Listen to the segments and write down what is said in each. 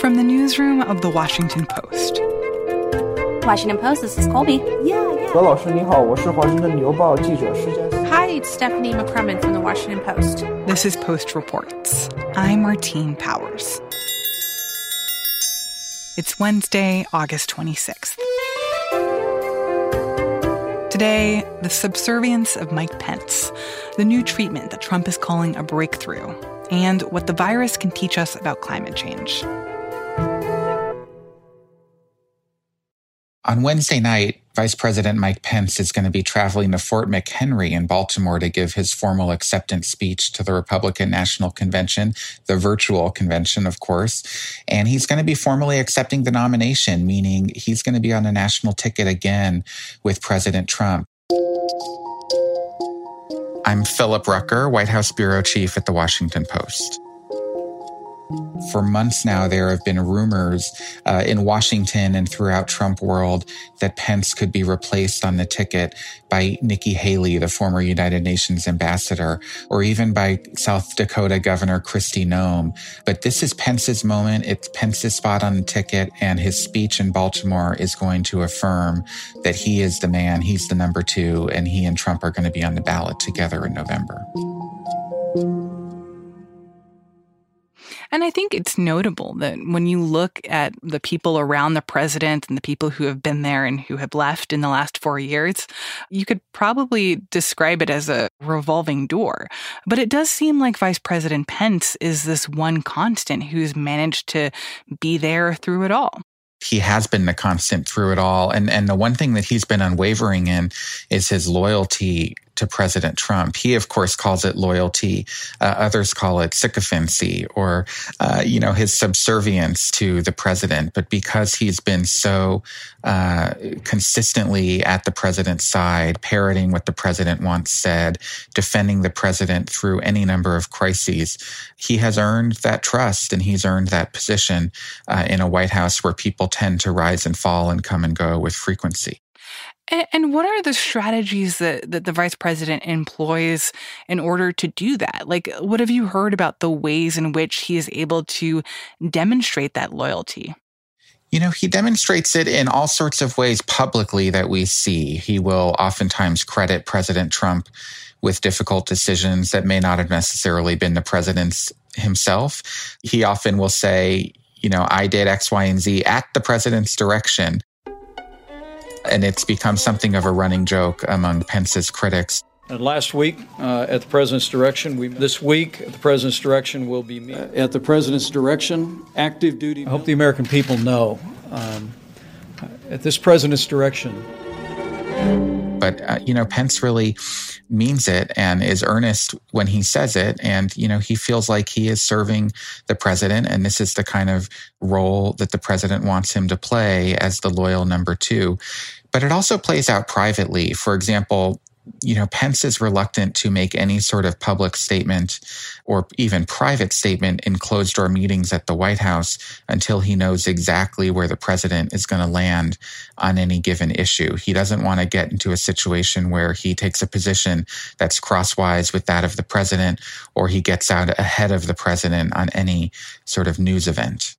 From the newsroom of The Washington Post. Washington Post, this is Colby. Yeah, yeah. 何老师您好，我是华盛顿邮报记者施佳。Hi, it's Stephanie McCrummen from The Washington Post. This is Post Reports. I'm Martine Powers. It's Wednesday, August 26th. Today, the subservience of Mike Pence, the new treatment that Trump is calling a breakthrough, and what the virus can teach us about climate change. On Wednesday night, Vice President Mike Pence is going to be traveling to Fort McHenry in Baltimore to give his formal acceptance speech to the Republican National Convention, the virtual convention, of course. And he's going to be formally accepting the nomination, meaning he's going to be on a national ticket again with President Trump. I'm Philip Rucker, White House Bureau Chief at The Washington Post. For months now, there have been rumors uh, in Washington and throughout Trump world that Pence could be replaced on the ticket by Nikki Haley, the former United Nations ambassador, or even by South Dakota Governor Kristi Noem. But this is Pence's moment. It's Pence's spot on the ticket, and his speech in Baltimore is going to affirm that he is the man, he's the number two, and he and Trump are going to be on the ballot together in November. And I think it's notable that when you look at the people around the president and the people who have been there and who have left in the last four years, you could probably describe it as a revolving door. But it does seem like Vice President Pence is this one constant who's managed to be there through it all he has been the constant through it all. And and the one thing that he's been unwavering in is his loyalty to President Trump. He, of course, calls it loyalty. Uh, others call it sycophancy or, uh, you know, his subservience to the president. But because he's been so uh, consistently at the president's side, parroting what the president once said, defending the president through any number of crises, he has earned that trust and he's earned that position uh, in a White House where people tend to rise and fall and come and go with frequency. And, and, what are the strategies that, that the vice president employs in order to do that? Like, what have you heard about the ways in which he is able to demonstrate that loyalty? You know, he demonstrates it in all sorts of ways publicly that we see. He will oftentimes credit President Trump with difficult decisions that may not have necessarily been the president's himself. He often will say, you know, I did X, Y, and Z at the president's direction and it's become something of a running joke among Pence's critics. And last week, uh, at the president's direction, we this week at the president's direction will be me. Uh, at the president's direction, active duty. I hope the American people know um, at this president's direction. But uh, you know, Pence really means it and is earnest when he says it, and you know, he feels like he is serving the president, and this is the kind of role that the president wants him to play as the loyal number two but it also plays out privately. For example, you know, Pence is reluctant to make any sort of public statement or even private statement in closed door meetings at the White House until he knows exactly where the president is going to land on any given issue. He doesn't want to get into a situation where he takes a position that's crosswise with that of the president or he gets out ahead of the president on any sort of news event.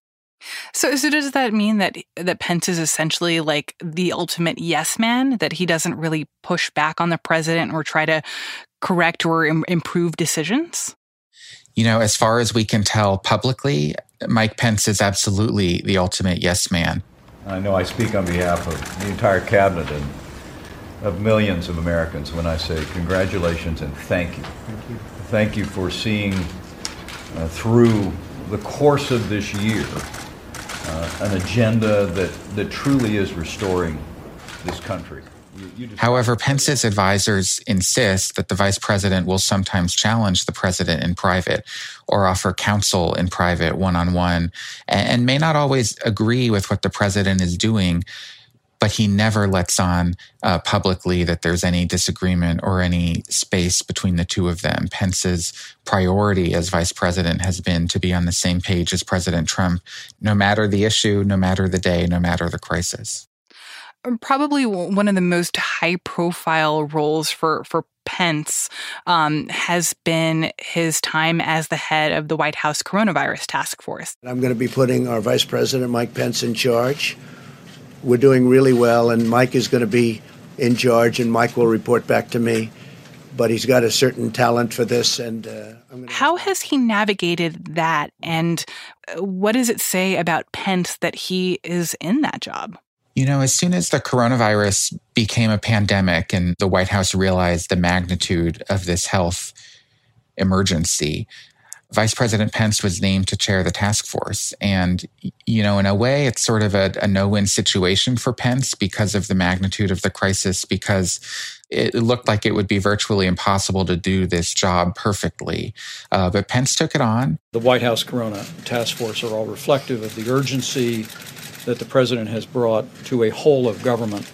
So, so does that mean that that Pence is essentially like the ultimate yes man? That he doesn't really push back on the president or try to correct or Im- improve decisions? You know, as far as we can tell publicly, Mike Pence is absolutely the ultimate yes man. I know I speak on behalf of the entire cabinet and of millions of Americans when I say congratulations and thank you. Thank you, thank you for seeing uh, through the course of this year Uh, an agenda that, that truly is restoring this country. However, Pence's advisors insist that the vice president will sometimes challenge the president in private or offer counsel in private one on one and may not always agree with what the president is doing but he never lets on uh, publicly that there's any disagreement or any space between the two of them. Pence's priority as vice president has been to be on the same page as President Trump, no matter the issue, no matter the day, no matter the crisis. Um, probably one of the most high profile roles for, for Pence um, has been his time as the head of the White House coronavirus task force. I'm going to be putting our Vice President Mike Pence in charge we're doing really well, and Mike is going to be in charge, and Mike will report back to me. But he's got a certain talent for this, and uh, how has he navigated that? And uh, what does it say about Pence that he is in that job? You know, as soon as the coronavirus became a pandemic and the White House realized the magnitude of this health emergency, Vice President Pence was named to chair the task force. And, you know, in a way, it's sort of a, a no win situation for Pence because of the magnitude of the crisis, because it looked like it would be virtually impossible to do this job perfectly. Uh, but Pence took it on. The White House Corona Task Force are all reflective of the urgency that the president has brought to a whole of government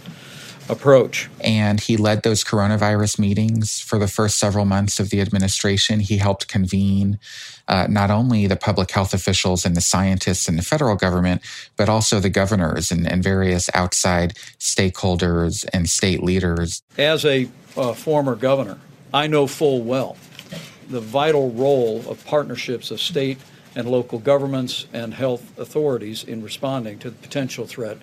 approach. And he led those coronavirus meetings for the first several months of the administration. He helped convene uh, not only the public health officials and the scientists in the federal government, but also the governors and, and various outside stakeholders and state leaders. As a uh, former governor, I know full well the vital role of partnerships of state and local governments and health authorities in responding to the potential threat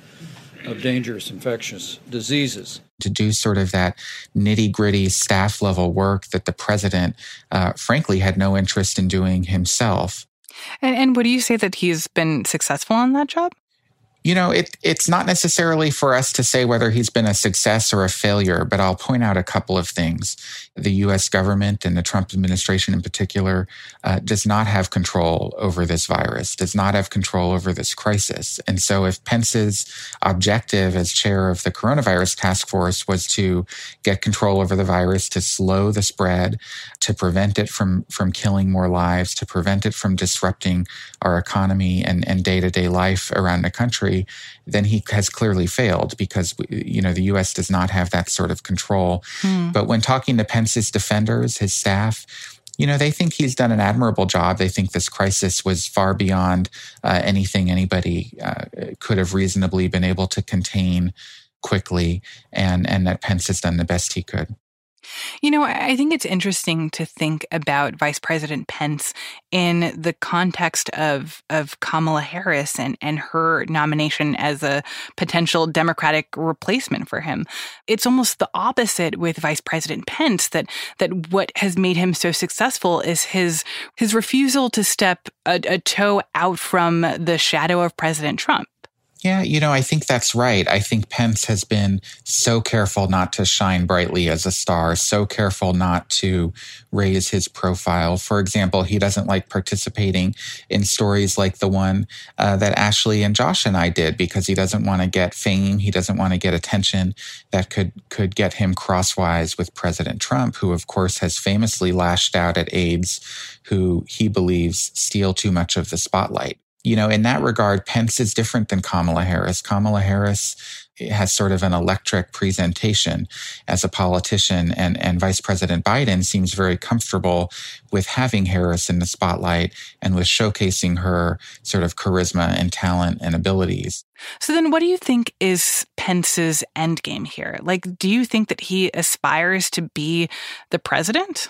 of dangerous infectious diseases. To do sort of that nitty gritty staff level work that the president, uh, frankly, had no interest in doing himself. And, and would you say that he's been successful on that job? You know, it, it's not necessarily for us to say whether he's been a success or a failure, but I'll point out a couple of things. The US government and the Trump administration in particular uh, does not have control over this virus, does not have control over this crisis. And so if Pence's objective as chair of the coronavirus task force was to get control over the virus, to slow the spread, to prevent it from, from killing more lives, to prevent it from disrupting our economy and, and day-to-day life around the country, country, then he has clearly failed because you know the U.S. does not have that sort of control. Hmm. But when talking to Pence's defenders, his staff, you know, they think he's done an admirable job. They think this crisis was far beyond uh, anything anybody uh, could have reasonably been able to contain quickly, and and that Pence has done the best he could. You know, I think it's interesting to think about Vice President Pence in the context of of Kamala Harris and, and her nomination as a potential Democratic replacement for him. It's almost the opposite with Vice President Pence that that what has made him so successful is his his refusal to step a, a toe out from the shadow of President Trump. Yeah, you know, I think that's right. I think Pence has been so careful not to shine brightly as a star, so careful not to raise his profile. For example, he doesn't like participating in stories like the one uh, that Ashley and Josh and I did because he doesn't want to get fame. He doesn't want to get attention that could could get him crosswise with President Trump, who of course has famously lashed out at aides who he believes steal too much of the spotlight you know, in that regard, Pence is different than Kamala Harris. Kamala Harris has sort of an electric presentation as a politician, and, and Vice President Biden seems very comfortable with having Harris in the spotlight and with showcasing her sort of charisma and talent and abilities. So then what do you think is Pence's endgame here? Like, do you think that he aspires to be the president?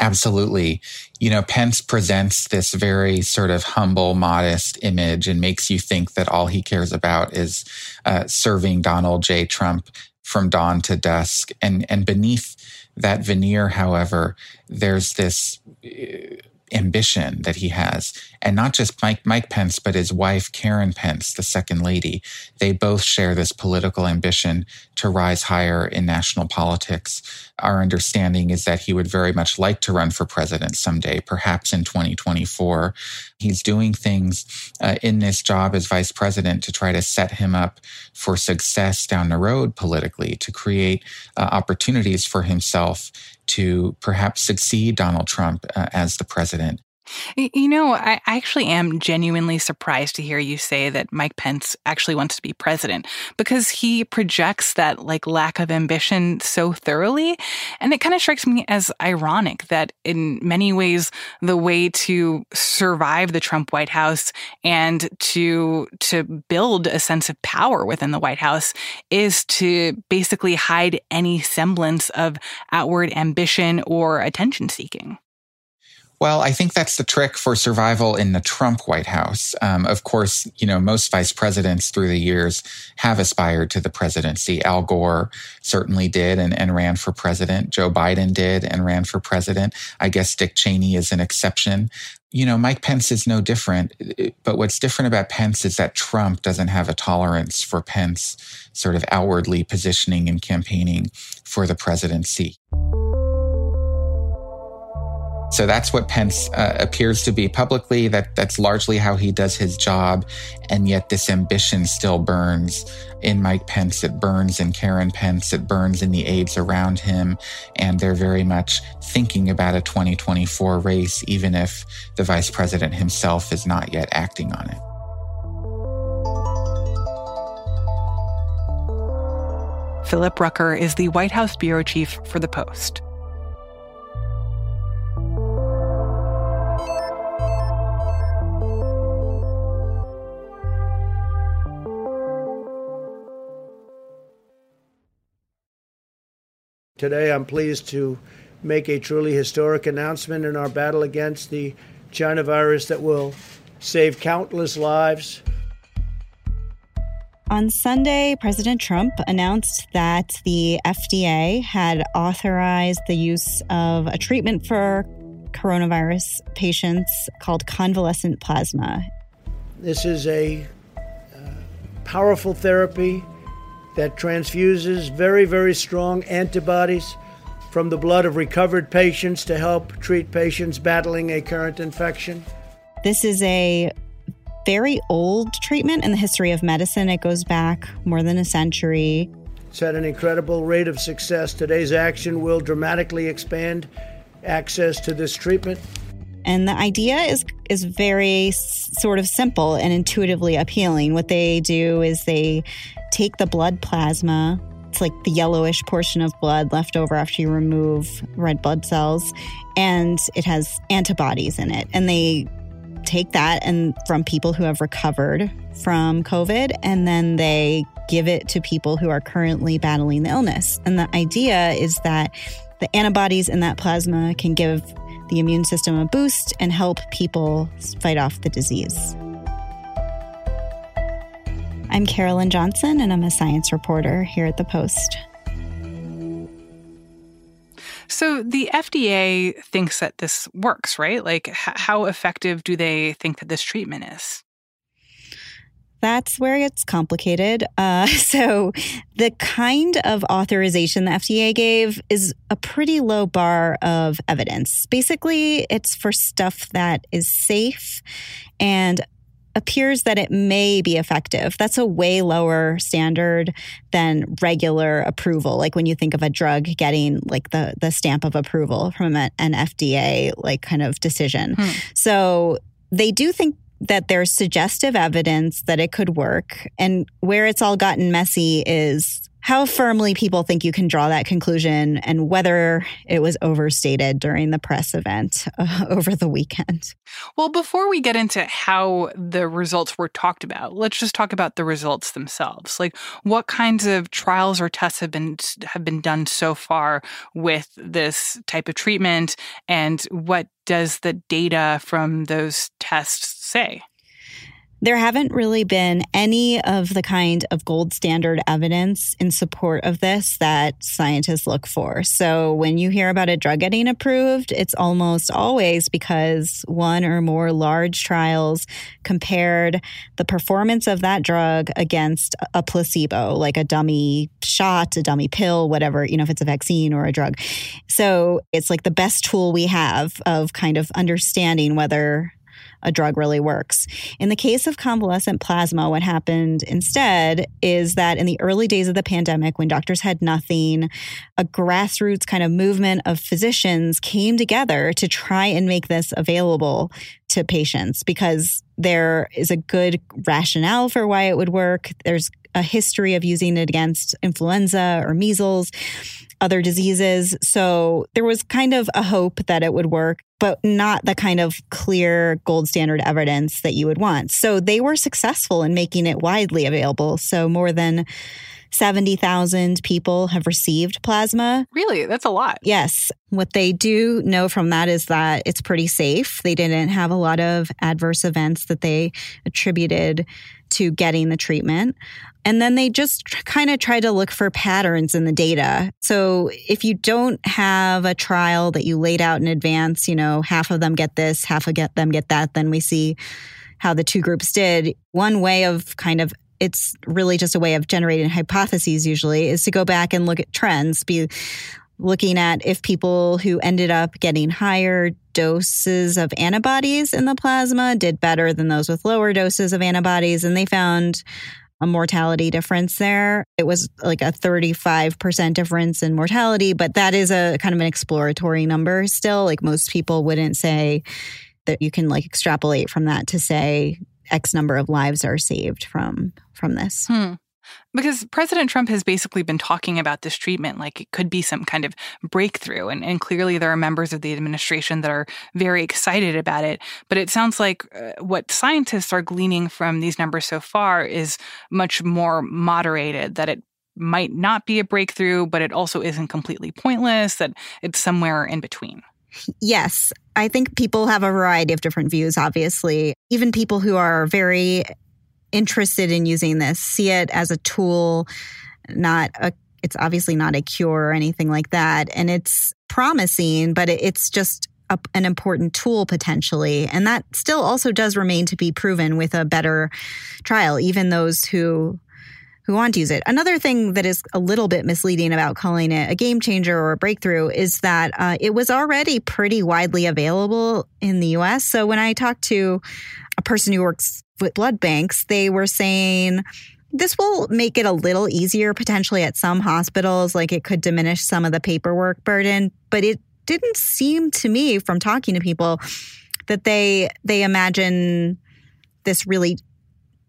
Absolutely. You know, Pence presents this very sort of humble, modest image and makes you think that all he cares about is uh, serving Donald J. Trump from dawn to dusk. And, and beneath that veneer, however, there's this uh, ambition that he has. And not just Mike, Mike Pence, but his wife, Karen Pence, the second lady. They both share this political ambition to rise higher in national politics. Our understanding is that he would very much like to run for president someday, perhaps in 2024. He's doing things uh, in this job as vice president to try to set him up for success down the road politically, to create uh, opportunities for himself to perhaps succeed Donald Trump uh, as the president. You know, I actually am genuinely surprised to hear you say that Mike Pence actually wants to be president because he projects that like lack of ambition so thoroughly. And it kind of strikes me as ironic that in many ways, the way to survive the Trump White House and to, to build a sense of power within the White House is to basically hide any semblance of outward ambition or attention seeking. Well, I think that's the trick for survival in the Trump White House. Um, of course, you know, most vice presidents through the years have aspired to the presidency. Al Gore certainly did and, and ran for president. Joe Biden did and ran for president. I guess Dick Cheney is an exception. You know, Mike Pence is no different. But what's different about Pence is that Trump doesn't have a tolerance for Pence sort of outwardly positioning and campaigning for the presidency. So that's what Pence uh, appears to be publicly. That that's largely how he does his job, and yet this ambition still burns in Mike Pence. It burns in Karen Pence. It burns in the aides around him, and they're very much thinking about a 2024 race, even if the vice president himself is not yet acting on it. Philip Rucker is the White House bureau chief for The Post. Today, I'm pleased to make a truly historic announcement in our battle against the China virus that will save countless lives. On Sunday, President Trump announced that the FDA had authorized the use of a treatment for coronavirus patients called convalescent plasma. This is a uh, powerful therapy that transfuses very, very strong antibodies from the blood of recovered patients to help treat patients battling a current infection. This is a very old treatment in the history of medicine. It goes back more than a century. It's had an incredible rate of success. Today's action will dramatically expand access to this treatment. And the idea is is very sort of simple and intuitively appealing. What they do is they take the blood plasma, it's like the yellowish portion of blood left over after you remove red blood cells, and it has antibodies in it. And they take that and from people who have recovered from COVID, and then they give it to people who are currently battling the illness. And the idea is that the antibodies in that plasma can give the immune system a boost and help people fight off the disease. I'm Carolyn Johnson, and I'm a science reporter here at The Post. So the FDA thinks that this works, right? Like, h- how effective do they think that this treatment is? That's where it's complicated. Uh, so, the kind of authorization the FDA gave is a pretty low bar of evidence. Basically, it's for stuff that is safe and appears that it may be effective. That's a way lower standard than regular approval. Like when you think of a drug getting like the the stamp of approval from an FDA like kind of decision. Hmm. So they do think that there's suggestive evidence that it could work. And where it's all gotten messy is how firmly people think you can draw that conclusion and whether it was overstated during the press event uh, over the weekend. Well, before we get into how the results were talked about, let's just talk about the results themselves. Like what kinds of trials or tests have been have been done so far with this type of treatment and what does the data from those tests say? There haven't really been any of the kind of gold standard evidence in support of this that scientists look for. So when you hear about a drug getting approved, it's almost always because one or more large trials compared the performance of that drug against a placebo, like a dummy shot, a dummy pill, whatever, you know, if it's a vaccine or a drug. So it's like the best tool we have of kind of understanding whether a drug really works. In the case of convalescent plasma, what happened instead is that in the early days of the pandemic, when doctors had nothing, a grassroots kind of movement of physicians came together to try and make this available to patients because there is a good rationale for why it would work. There's a history of using it against influenza or measles other diseases. So there was kind of a hope that it would work, but not the kind of clear gold standard evidence that you would want. So they were successful in making it widely available. So more than 70,000 people have received plasma. Really? That's a lot. Yes. What they do know from that is that it's pretty safe. They didn't have a lot of adverse events that they attributed to getting the treatment. And then they just kind of try to look for patterns in the data. So if you don't have a trial that you laid out in advance, you know, half of them get this, half of them get that, then we see how the two groups did. One way of kind of it's really just a way of generating hypotheses usually is to go back and look at trends be looking at if people who ended up getting higher doses of antibodies in the plasma did better than those with lower doses of antibodies and they found a mortality difference there. It was like a 35% difference in mortality, but that is a kind of an exploratory number still. Like most people wouldn't say that you can like extrapolate from that to say X number of lives are saved from from this. Hmm. Because President Trump has basically been talking about this treatment like it could be some kind of breakthrough. And, and clearly, there are members of the administration that are very excited about it. But it sounds like uh, what scientists are gleaning from these numbers so far is much more moderated, that it might not be a breakthrough, but it also isn't completely pointless, that it's somewhere in between. Yes. I think people have a variety of different views, obviously. Even people who are very interested in using this see it as a tool, not a it's obviously not a cure or anything like that. And it's promising, but it's just a, an important tool potentially. And that still also does remain to be proven with a better trial, even those who who want to use it. Another thing that is a little bit misleading about calling it a game changer or a breakthrough is that uh, it was already pretty widely available in the US. So when I talked to a person who works with blood banks, they were saying, this will make it a little easier potentially at some hospitals, like it could diminish some of the paperwork burden. But it didn't seem to me from talking to people that they they imagine this really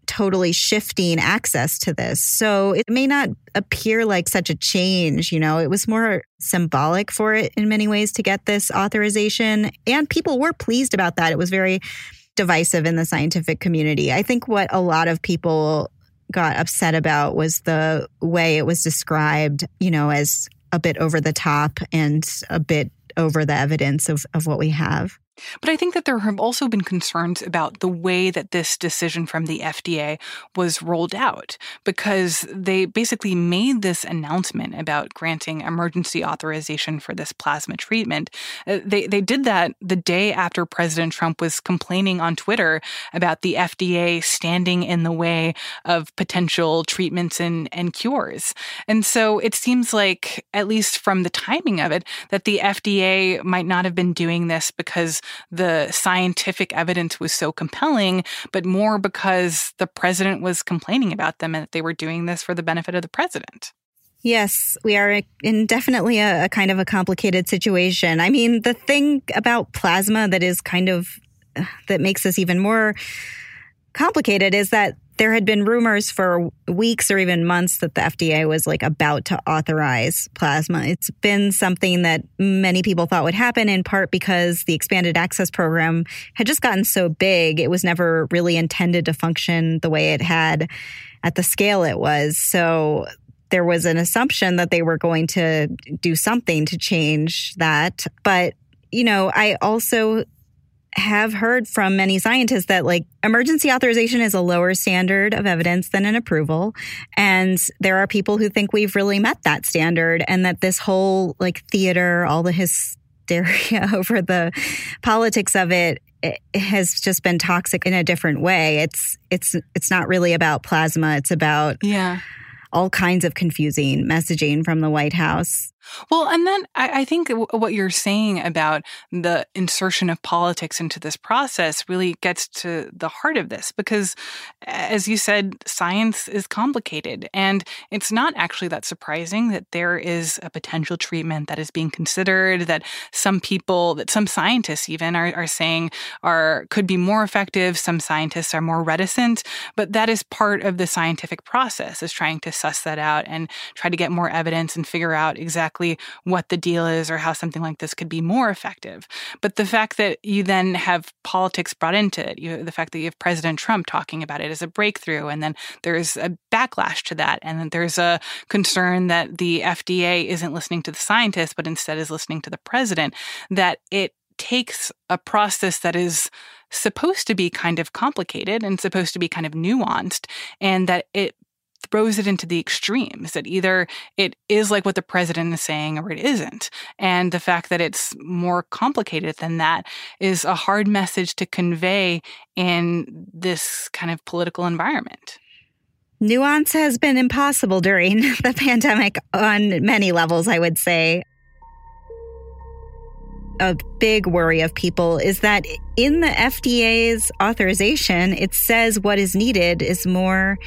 totally shifting access to this. So it may not appear like such a change, you know, it was more symbolic for it in many ways to get this authorization. And people were pleased about that. It was very divisive in the scientific community. I think what a lot of people got upset about was the way it was described, you know, as a bit over the top and a bit over the evidence of, of what we have. But I think that there have also been concerns about the way that this decision from the FDA was rolled out because they basically made this announcement about granting emergency authorization for this plasma treatment. Uh, they, they did that the day after President Trump was complaining on Twitter about the FDA standing in the way of potential treatments and, and cures. And so it seems like, at least from the timing of it, that the FDA might not have been doing this because the scientific evidence was so compelling, but more because the president was complaining about them and that they were doing this for the benefit of the president. Yes, we are in definitely a, a, kind of a complicated situation. I mean, the thing about plasma that is kind of uh, that makes this even more complicated is that there had been rumors for weeks or even months that the FDA was like about to authorize plasma. It's been something that many people thought would happen in part because the expanded access program had just gotten so big. It was never really intended to function the way it had at the scale it was. So there was an assumption that they were going to do something to change that. But, you know, I also have heard from many scientists that like emergency authorization is a lower standard of evidence than an approval. And there are people who think we've really met that standard and that this whole like theater, all the hysteria over the politics of it, it has just been toxic in a different way. It's it's it's not really about plasma. It's about yeah all kinds of confusing messaging from the White House. Well, and then I, I think what you're saying about the insertion of politics into this process really gets to the heart of this because, as you said, science is complicated. And it's not actually that surprising that there is a potential treatment that is being considered, that some people, that some scientists even are, are saying are could be more effective. Some scientists are more reticent, but that is part of the scientific process is trying to suss that out and try to get more evidence and figure out exactly exactly what the deal is or how something like this could be more effective. But the fact that you then have politics brought into it, you, the fact that you have President Trump talking about it as a breakthrough, and then there's a backlash to that, and then there's a concern that the FDA isn't listening to the scientists, but instead is listening to the president, that it takes a process that is supposed to be kind of complicated and supposed to be kind of nuanced, and that it throws it into the extremes that either it is like what the president is saying or it isn't. And the fact that it's more complicated than that is a hard message to convey in this kind of political environment. Nuance has been impossible during the pandemic on many levels, I would say. A big worry of people is that in the FDA's authorization, it says what is needed is more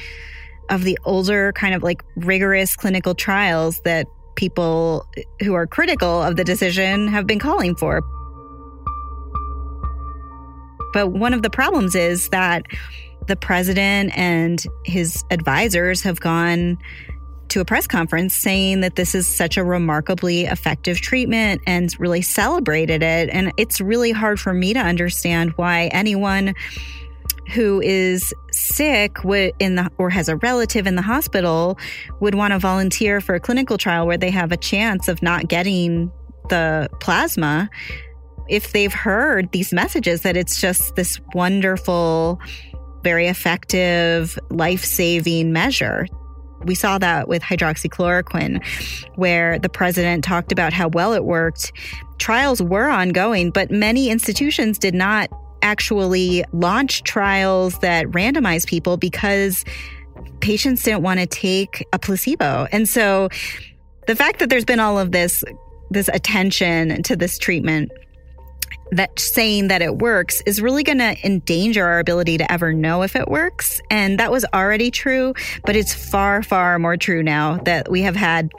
of the older, kind of like rigorous clinical trials that people who are critical of the decision have been calling for. But one of the problems is that the president and his advisors have gone to a press conference saying that this is such a remarkably effective treatment and really celebrated it. And it's really hard for me to understand why anyone who is sick in the or has a relative in the hospital would want to volunteer for a clinical trial where they have a chance of not getting the plasma if they've heard these messages that it's just this wonderful very effective life-saving measure we saw that with hydroxychloroquine, where the president talked about how well it worked. Trials were ongoing, but many institutions did not actually launch trials that randomize people because patients didn't want to take a placebo. And so the fact that there's been all of this this attention to this treatment that saying that it works is really going to endanger our ability to ever know if it works. And that was already true, but it's far, far more true now that we have had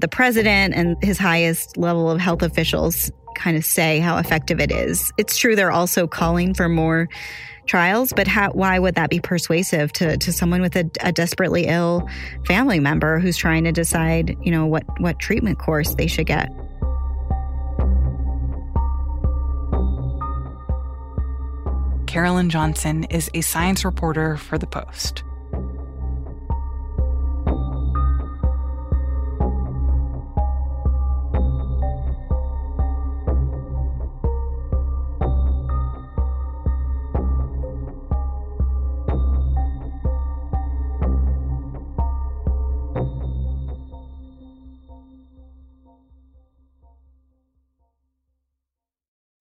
the president and his highest level of health officials kind of say how effective it is. It's true they're also calling for more trials, but how, why would that be persuasive to, to someone with a, a desperately ill family member who's trying to decide, you know, what, what treatment course they should get? Carolyn Johnson is a science reporter for The Post.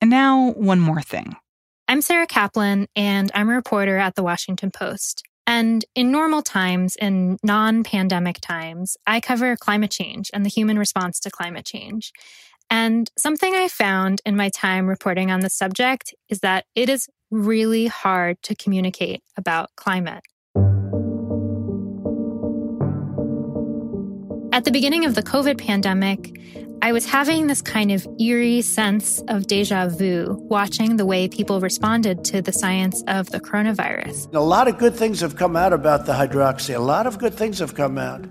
And now, one more thing. I'm Sarah Kaplan, and I'm a reporter at the Washington Post. And in normal times, in non pandemic times, I cover climate change and the human response to climate change. And something I found in my time reporting on the subject is that it is really hard to communicate about climate. At the beginning of the COVID pandemic, I was having this kind of eerie sense of deja vu watching the way people responded to the science of the coronavirus. A lot of good things have come out about the hydroxy. A lot of good things have come out.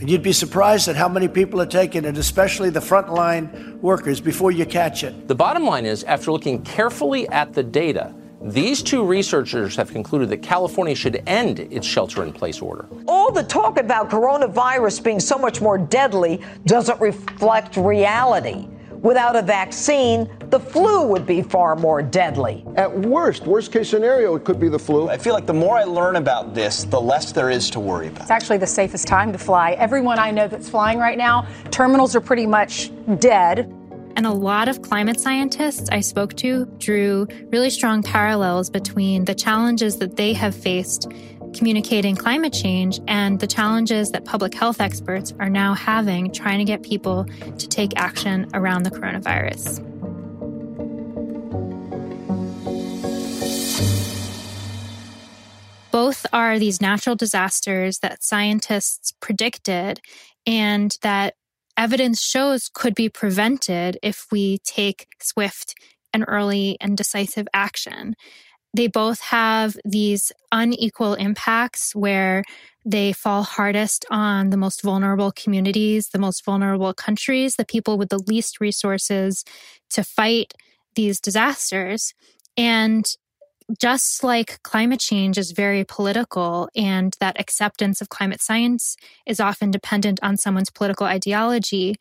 And you'd be surprised at how many people are taking it, especially the frontline workers, before you catch it. The bottom line is, after looking carefully at the data, these two researchers have concluded that California should end its shelter in place order. All the talk about coronavirus being so much more deadly doesn't reflect reality. Without a vaccine, the flu would be far more deadly. At worst, worst case scenario, it could be the flu. I feel like the more I learn about this, the less there is to worry about. It's actually the safest time to fly. Everyone I know that's flying right now, terminals are pretty much dead. And a lot of climate scientists I spoke to drew really strong parallels between the challenges that they have faced communicating climate change and the challenges that public health experts are now having trying to get people to take action around the coronavirus. Both are these natural disasters that scientists predicted and that evidence shows could be prevented if we take swift and early and decisive action. They both have these unequal impacts where they fall hardest on the most vulnerable communities, the most vulnerable countries, the people with the least resources to fight these disasters. And just like climate change is very political and that acceptance of climate science is often dependent on someone's political ideology,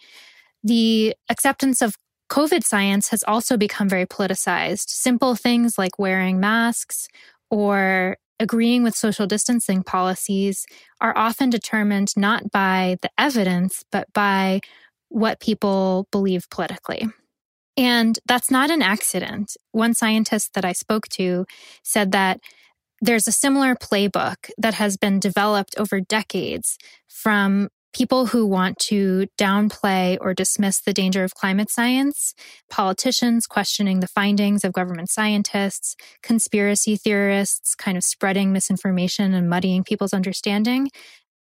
the acceptance of COVID science has also become very politicized. Simple things like wearing masks or agreeing with social distancing policies are often determined not by the evidence, but by what people believe politically. And that's not an accident. One scientist that I spoke to said that there's a similar playbook that has been developed over decades from people who want to downplay or dismiss the danger of climate science, politicians questioning the findings of government scientists, conspiracy theorists kind of spreading misinformation and muddying people's understanding.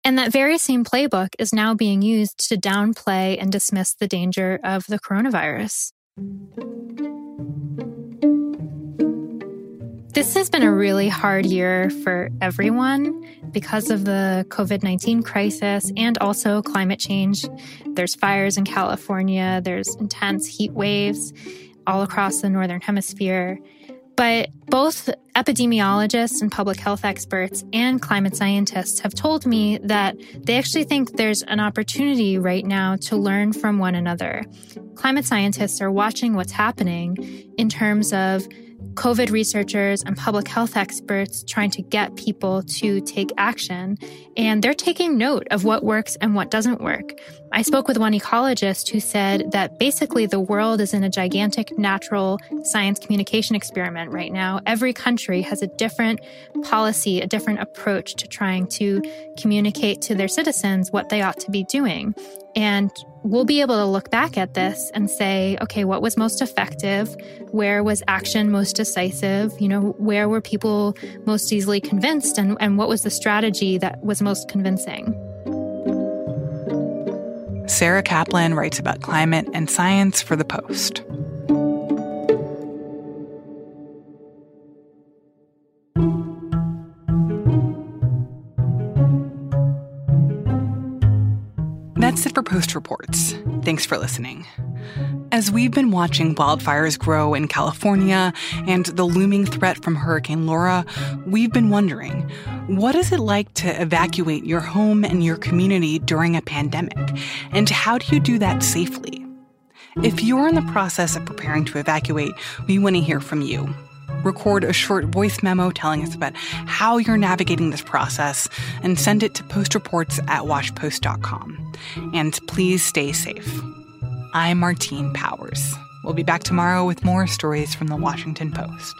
And that very same playbook is now being used to downplay and dismiss the danger of the coronavirus. This has been a really hard year for everyone because of the COVID 19 crisis and also climate change. There's fires in California, there's intense heat waves all across the Northern Hemisphere. But both epidemiologists and public health experts and climate scientists have told me that they actually think there's an opportunity right now to learn from one another. Climate scientists are watching what's happening in terms of COVID researchers and public health experts trying to get people to take action. And they're taking note of what works and what doesn't work. I spoke with one ecologist who said that basically the world is in a gigantic natural science communication experiment right now. Every country has a different policy, a different approach to trying to communicate to their citizens what they ought to be doing. And we'll be able to look back at this and say, okay, what was most effective? Where was action most decisive? You know, where were people most easily convinced? And, and what was the strategy that was most convincing? Sarah Kaplan writes about climate and science for The Post. That's it for Post Reports. Thanks for listening. As we've been watching wildfires grow in California and the looming threat from Hurricane Laura, we've been wondering what is it like to evacuate your home and your community during a pandemic? And how do you do that safely? If you're in the process of preparing to evacuate, we want to hear from you record a short voice memo telling us about how you're navigating this process, and send it to postreports at washpost.com. And please stay safe. I'm Martine Powers. We'll be back tomorrow with more stories from the Washington Post.